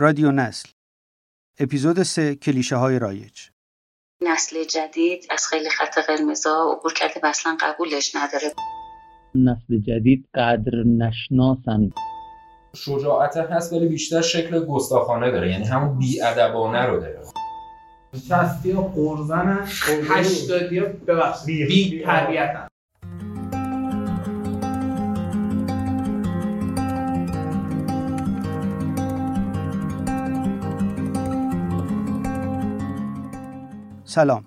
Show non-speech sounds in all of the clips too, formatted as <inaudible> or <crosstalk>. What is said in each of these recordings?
رادیو نسل. اپیزود سه کلیشه های رایج. نسل جدید از خیلی خط قرمزا عبور کرده و اصلا قبولش نداره. نسل جدید قدر نشناسن شجاعت هست ولی بیشتر شکل گستاخانه داره. یعنی همون بیادبانه رو داره. شستی ها قرزن هشتادی ها ببخشید. بی تربیت سلام.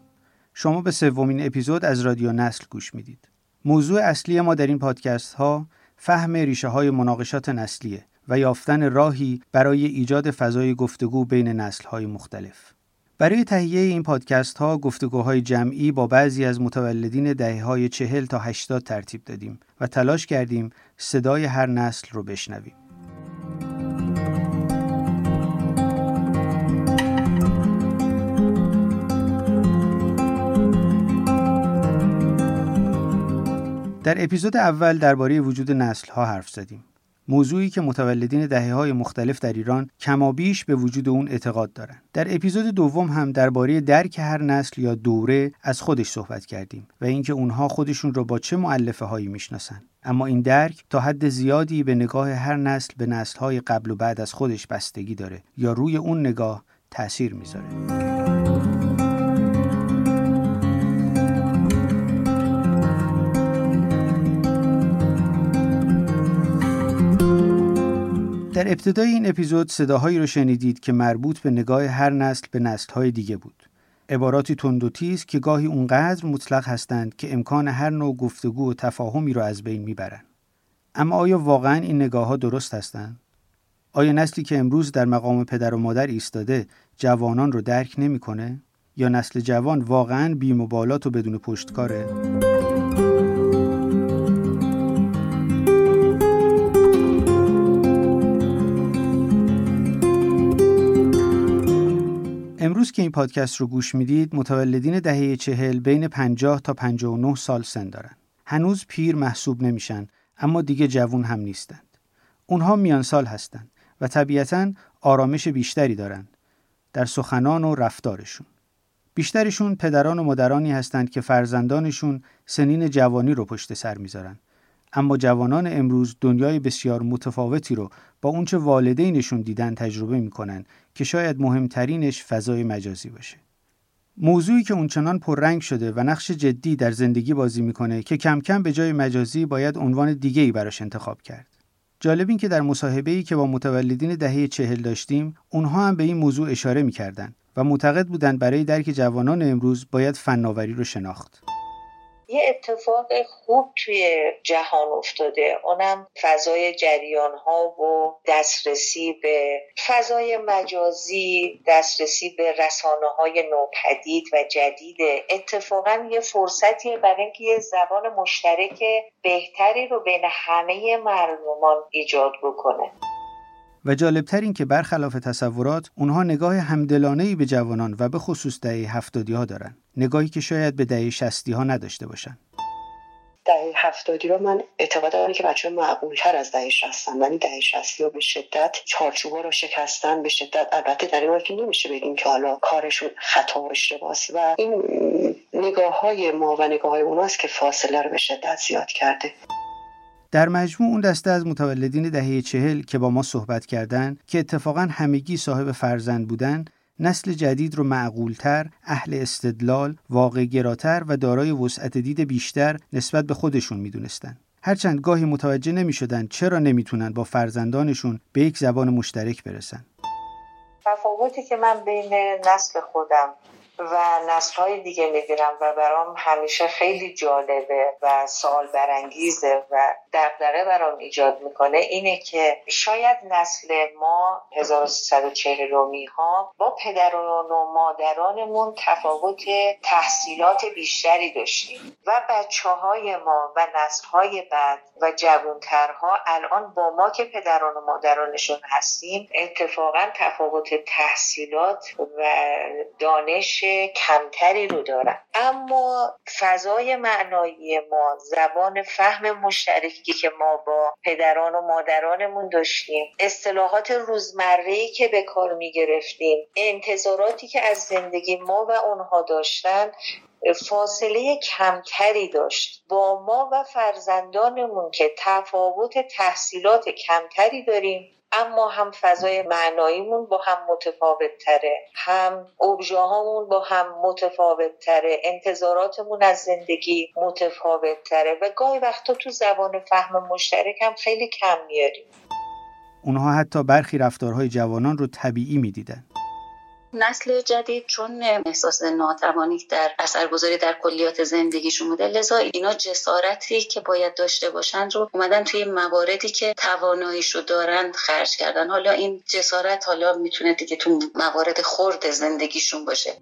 شما به سومین اپیزود از رادیو نسل گوش می‌دید. موضوع اصلی ما در این پادکست ها فهم ریشه های مناقشات نسلیه و یافتن راهی برای ایجاد فضای گفتگو بین نسل های مختلف. برای تهیه این پادکست ها گفتگوهای جمعی با بعضی از متولدین دهه های چهل تا هشتاد ترتیب دادیم و تلاش کردیم صدای هر نسل رو بشنویم. در اپیزود اول درباره وجود نسل ها حرف زدیم. موضوعی که متولدین دهه های مختلف در ایران کمابیش به وجود اون اعتقاد دارند. در اپیزود دوم هم درباره درک هر نسل یا دوره از خودش صحبت کردیم و اینکه اونها خودشون رو با چه معلفه هایی می‌شناسن. اما این درک تا حد زیادی به نگاه هر نسل به نسل های قبل و بعد از خودش بستگی داره یا روی اون نگاه تاثیر می‌ذاره. در ابتدای این اپیزود صداهایی را شنیدید که مربوط به نگاه هر نسل به نسلهای دیگه بود. عباراتی تند و تیز که گاهی اونقدر مطلق هستند که امکان هر نوع گفتگو و تفاهمی را از بین می‌برند. اما آیا واقعا این نگاه ها درست هستند؟ آیا نسلی که امروز در مقام پدر و مادر ایستاده جوانان رو درک نمی‌کنه؟ یا نسل جوان واقعا بیمبالات و بدون پشتکاره؟ که این پادکست رو گوش می‌دید متولدین دهه چهل بین 50 تا 59 سال سن دارن. هنوز پیر محسوب نمیشن اما دیگه جوون هم نیستند. اونها میان سال هستند و طبیعتا آرامش بیشتری دارند در سخنان و رفتارشون. بیشترشون پدران و مادرانی هستند که فرزندانشون سنین جوانی رو پشت سر می‌ذارن اما جوانان امروز دنیای بسیار متفاوتی رو با اونچه والدینشون دیدن تجربه می‌کنن که شاید مهمترینش فضای مجازی باشه. موضوعی که اونچنان پررنگ شده و نقش جدی در زندگی بازی می‌کنه که کم کم به جای مجازی باید عنوان دیگه ای براش انتخاب کرد. جالب این که در مصاحبه‌ای که با متولدین دهه چهل داشتیم، اونها هم به این موضوع اشاره می‌کردند و معتقد بودند برای درک جوانان امروز باید فناوری رو شناخت. یه اتفاق خوب توی جهان افتاده. اونم فضای جریان ها و دسترسی به فضای مجازی دسترسی به رسانه های نوپدید و جدید. اتفاقا یه فرصتیه برای اینکه یه زبان مشترک بهتری رو بین همه مردمان ایجاد بکنه. و جالبتر این که برخلاف تصورات اونها نگاه همدلانه به جوانان و به خصوص دهه هفتادی ها دارن. نگاهی که شاید به دهه شستی ها نداشته باشن. دهه هفتادی رو من اعتقاد دارم که بچه معقول تر از دهه شستن ولی دهه شستی ها به شدت چارچوبا رو شکستن به شدت البته در این که نمیشه بگیم که حالا کارشون خطا و اشتباس. و این نگاه های ما و نگاه های اوناست که فاصله رو به شدت زیاد کرده. در مجموع اون دسته از متولدین دهه چهل که با ما صحبت کردند که اتفاقا همگی صاحب فرزند بودن نسل جدید رو معقولتر، اهل استدلال، واقع گراتر و دارای وسعت دید بیشتر نسبت به خودشون می‌دونستن. هرچند گاهی متوجه نمی شدن چرا نمی‌تونن با فرزندانشون به یک زبان مشترک برسن. تفاوتی که من بین نسل خودم و نسل های دیگه می‌بینم و برام همیشه خیلی جالبه و سال برانگیزه و دقدره برام ایجاد می‌کنه اینه که شاید نسل ما 1340 رومی ها با پدران و مادرانمون تفاوت تحصیلات بیشتری داشتیم و بچه های ما و نسل های بعد و جوانترها الان با ما که پدران و مادرانشون هستیم اتفاقا تفاوت تحصیلات و دانش کمتری رو دارن. اما فضای معنایی ما زبان فهم مشترکی که ما با پدران و مادرانمون داشتیم اصطلاحات روزمره که به کار می گرفتیم انتظاراتی که از زندگی ما و اونها داشتن فاصله کمتری داشت. با ما و فرزندانمون که تفاوت تحصیلات کمتری داریم اما هم فضای معناییمون با هم متفاوت تره هم ابژاهامون با هم متفاوت تره انتظاراتمون از زندگی متفاوت تره و گاهی وقتا تو زبان فهم مشترک هم خیلی کم میاریم. اونها حتی برخی رفتارهای جوانان رو طبیعی می‌دیدن. نسل جدید چون احساس ناتوانی در اثرگذاری در کلیات زندگیشون بوده لذا اینا جسارتی که باید داشته باشن رو اومدن توی مواردی که تواناییشو دارن خرج کردن. حالا این جسارت حالا می‌تونه دیگه تو موارد خرد زندگیشون باشه.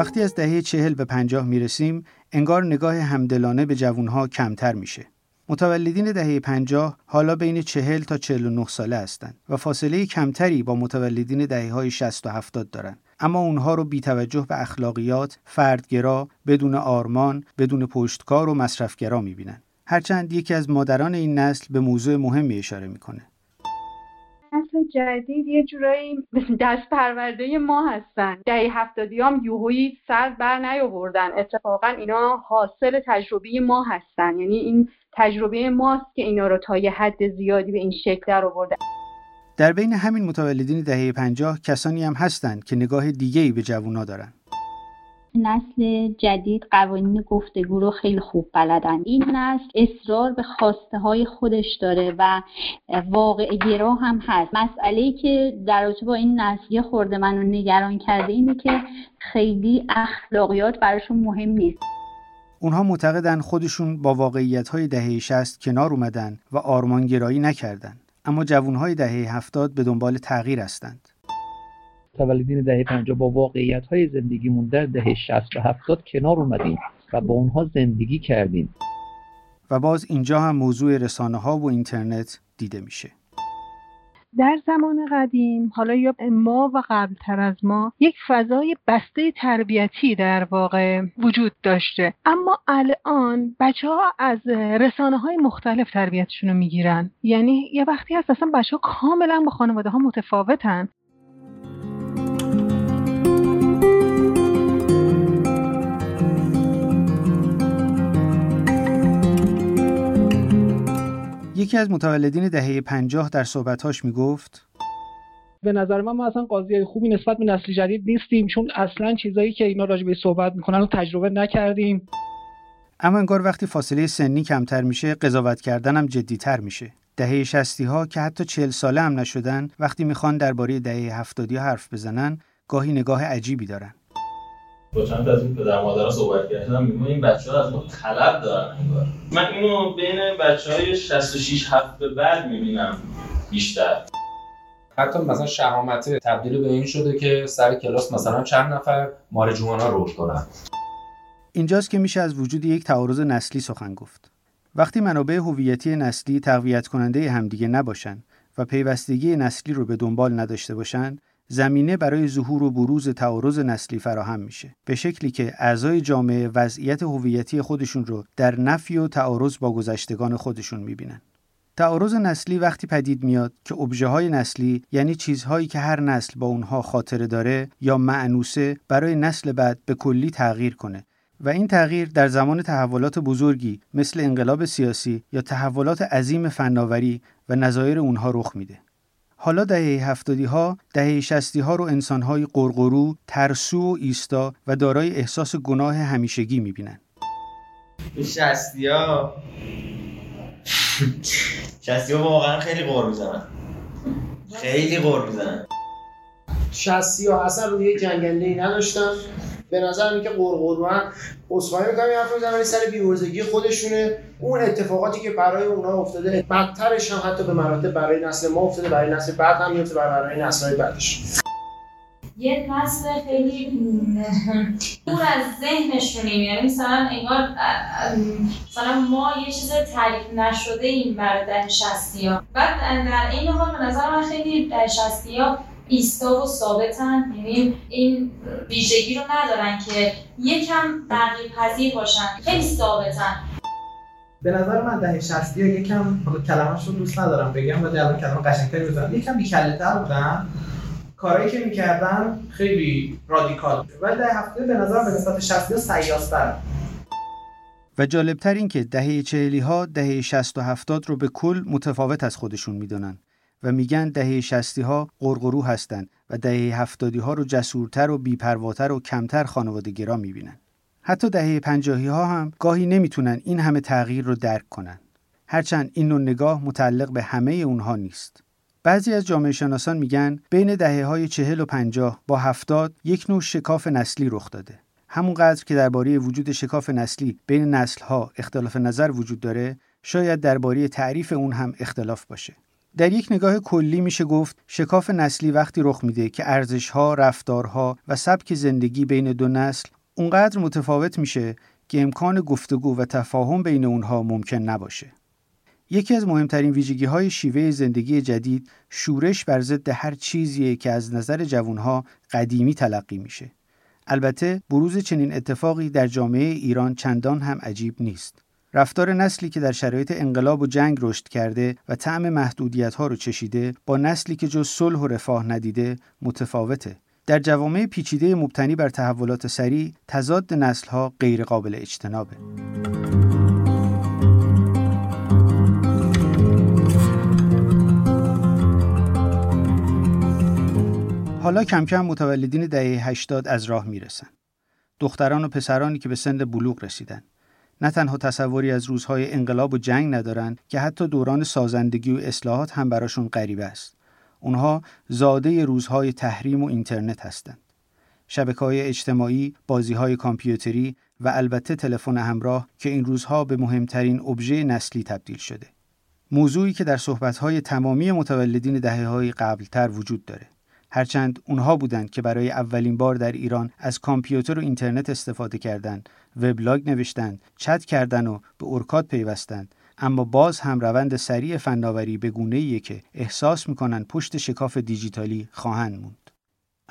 وقتی از دهه چهل به پنجاه می‌رسیم انگار نگاه همدلانه به جوانها کمتر میشه. متولدین دهه پنجاه حالا بین چهل تا چهل و نه ساله هستند و فاصله کمتری با متولدین دهه های 60 و 70 دارند. اما اونها رو بی توجه به اخلاقیات، فردگرا، بدون آرمان، بدون پشتکار و مصرفگرا می‌بینن. هرچند یکی از مادران این نسل به موضوع مهمی اشاره می‌کنه. جدید یه جورایی <laughs> دست پرورده ما هستن. دهه هفتادی هم یوهویی سر بر نیاوردن. اتفاقا اینا حاصل تجربه ما هستن. یعنی این تجربه ماست که اینا رو تا یه حد زیادی به این شکل در آورده در بین همین متولدین دهه پنجاه کسانی هم هستند که نگاه دیگه‌ای به جوونا دارن نسل جدید قوانین گفتگو رو خیلی خوب بلدن. این نسل اصرار به خواسته های خودش داره و واقع گرا هم هست. مسئله که در رابطه با این نسل خورده منو نگران کرده اینه که خیلی اخلاقیات براشون مهم نیست. اونها معتقدن خودشون با واقعیت های دهه 60 کنار اومدن و آرمانگرایی نکردن. اما جوانهای دهه 70 به دنبال تغییر هستند. متولدین دهه 50 با واقعیت های زندگیمون در دهه 60 و 70 کنار اومدیم و با اونها زندگی کردیم. و باز اینجا هم موضوع رسانه ها و اینترنت دیده میشه. در زمان قدیم حالا یا ما و قبلتر از ما یک فضای بسته تربیتی در واقع وجود داشته. اما الان بچه ها از رسانه های مختلف تربیتشون رو می‌گیرن. یعنی یه وقتی هست اصلا بچه ها کاملا با خانواده ها متفاوتن. یکی از متولدین دهه پنجاه در صحبتهاش می‌گفت به نظر من ما اصلا قاضی خوبی نسبت به نسل جدید نیستیم چون اصلا چیزایی که اینا راجع به صحبت می‌کنن رو تجربه نکردیم. اما انگار وقتی فاصله سنی کمتر میشه قضاوت کردن هم جدیتر میشه. دهه شستی ها که حتی چهل ساله هم نشدن وقتی می‌خوان درباره دهه هفتادی حرف بزنن گاهی نگاه عجیبی دارن. با چند از این پدر مادرها صحبت کردم میگم این بچه ها از ما طلب دارن انگار. من اینو بین بچه های 66 هفت به بعد می‌بینم بیشتر. حتی مثلا شهامت تبدیل به این شده که سر کلاس مثلا چند نفر مارجوانا رود کنن اینجاست که میشه از وجود یک تعارض نسلی سخن گفت. وقتی منابع هویتی نسلی تقویت کننده همدیگه نباشن و پیوستگی نسلی رو به دنبال نداشته باشن زمینه برای ظهور و بروز تعارض نسلی فراهم میشه. به شکلی که اعضای جامعه وضعیت هویتی خودشون رو در نفی و تعارض با گذشتگان خودشون می‌بینن. تعارض نسلی وقتی پدید میاد که ابژه های نسلی یعنی چیزهایی که هر نسل با اونها خاطره داره یا معنوسه برای نسل بعد به کلی تغییر کنه. و این تغییر در زمان تحولات بزرگی مثل انقلاب سیاسی یا تحولات عظیم فناوری و نظایر اونها رخ میده. حالا دهه هفتادی ها دهه شستی ها رو انسان های قرقرو، ترسو و ایستا و دارای احساس گناه همیشگی می‌بینن. شستی ها شستی ها واقعا خیلی قر می‌زنن خیلی قر می‌زنن شستی ها اصلا روی جنگنده ای نداشتن. به نظر میگه قرقروان عذرخواهی می‌کنم این حرف می‌زنم سر بیورزگی خودشونه. اون اتفاقاتی که برای اونها افتاده بدترش هم حتی به مراتب برای نسل ما افتاده برای نسل بعد هم میفته برای نسل های بعدش. یه نسل خیلی دور از ذهنشونیم. یعنی مثلا انگار مثلا ما یه چیز تعریف نشده این برای ده شستی ها بعد در این حال به نظر من خیلی ده شستی ها ایستا و ثابتن. یعنی این ویژگی رو ندارن که یکم تغییر پذیر باشن. خیلی ثابتن. به نظر من دهه 60 ها یکم حالا کلمه‌اش رو دوست ندارم بگم ولی الان کلمه قشنگتری بزنم یکم بی‌کله‌تر بودن. کارهایی که می‌کردن خیلی رادیکال ولی دهه 70 به نظر به نسبت 60 سیاستر و جالبتر این که دهه چهلی ها دهه 60 و 70 رو به کل متفاوت از خودشون می‌دونن. و میگن دهه 60 ها قرقرو هستند و دهه 70 ها رو جسورتر و بیپرواتر و کمتر خانوادگرا می‌بینن. حتی دهه 50 ها هم گاهی نمی‌تونن این همه تغییر رو درک کنن. هرچند این نوع نگاه متعلق به همه اونها نیست. بعضی از جامعه شناسان میگن بین دهه های چهل و پنجاه با هفتاد یک نوع شکاف نسلی رخ داده. همونقدر که درباره وجود شکاف نسلی بین نسل ها اختلاف نظر وجود داره، شاید درباره تعریف اون هم اختلاف باشه. در یک نگاه کلی میشه گفت شکاف نسلی وقتی رخ میده که ارزشها، رفتارها و سبک زندگی بین دو نسل اونقدر متفاوت میشه که امکان گفتگو و تفاهم بین اونها ممکن نباشه. یکی از مهمترین ویژگی های شیوه زندگی جدید شورش بر ضد هر چیزیه که از نظر جوانها قدیمی تلقی میشه. البته بروز چنین اتفاقی در جامعه ایران چندان هم عجیب نیست. رفتار نسلی که در شرایط انقلاب و جنگ رشد کرده و طعم محدودیت ها رو چشیده با نسلی که جز صلح و رفاه ندیده متفاوته. در جوامع پیچیده مبتنی بر تحولات سریع تضاد نسل ها غیر قابل اجتنابه. حالا کم کم متولدین دهه 80 از راه می‌رسن. دختران و پسرانی که به سن بلوغ رسیدن. نه تنها تصوری از روزهای انقلاب و جنگ ندارند که حتی دوران سازندگی و اصلاحات هم براشون غریبه است. اونها زاده روزهای تحریم و اینترنت هستند. شبکه های اجتماعی، بازی های کامپیوتری و البته تلفن همراه که این روزها به مهمترین ابژه نسلی تبدیل شده. موضوعی که در صحبت‌های تمامی متولدین دهه های قبلتر وجود داره. هرچند اونها بودند که برای اولین بار در ایران از کامپیوتر و اینترنت استفاده کردند، وبلاگ نوشتند، چت کردند و به اورکاد پیوستند، اما باز هم روند سریع فناوری به گونه‌ایه که احساس می‌کنن پشت شکاف دیجیتالی خواهند موند.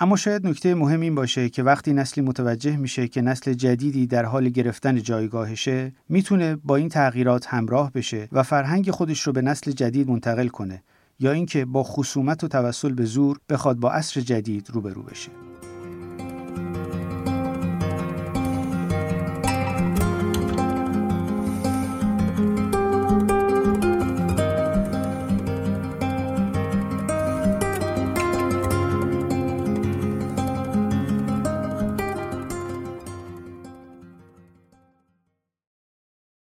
اما شاید نکته مهم این باشه که وقتی نسلی متوجه میشه که نسل جدیدی در حال گرفتن جایگاهشه می‌تونه با این تغییرات همراه بشه و فرهنگ خودش رو به نسل جدید منتقل کنه یا اینکه با خصومت و توسل به زور بخواد با عصر جدید روبرو بشه.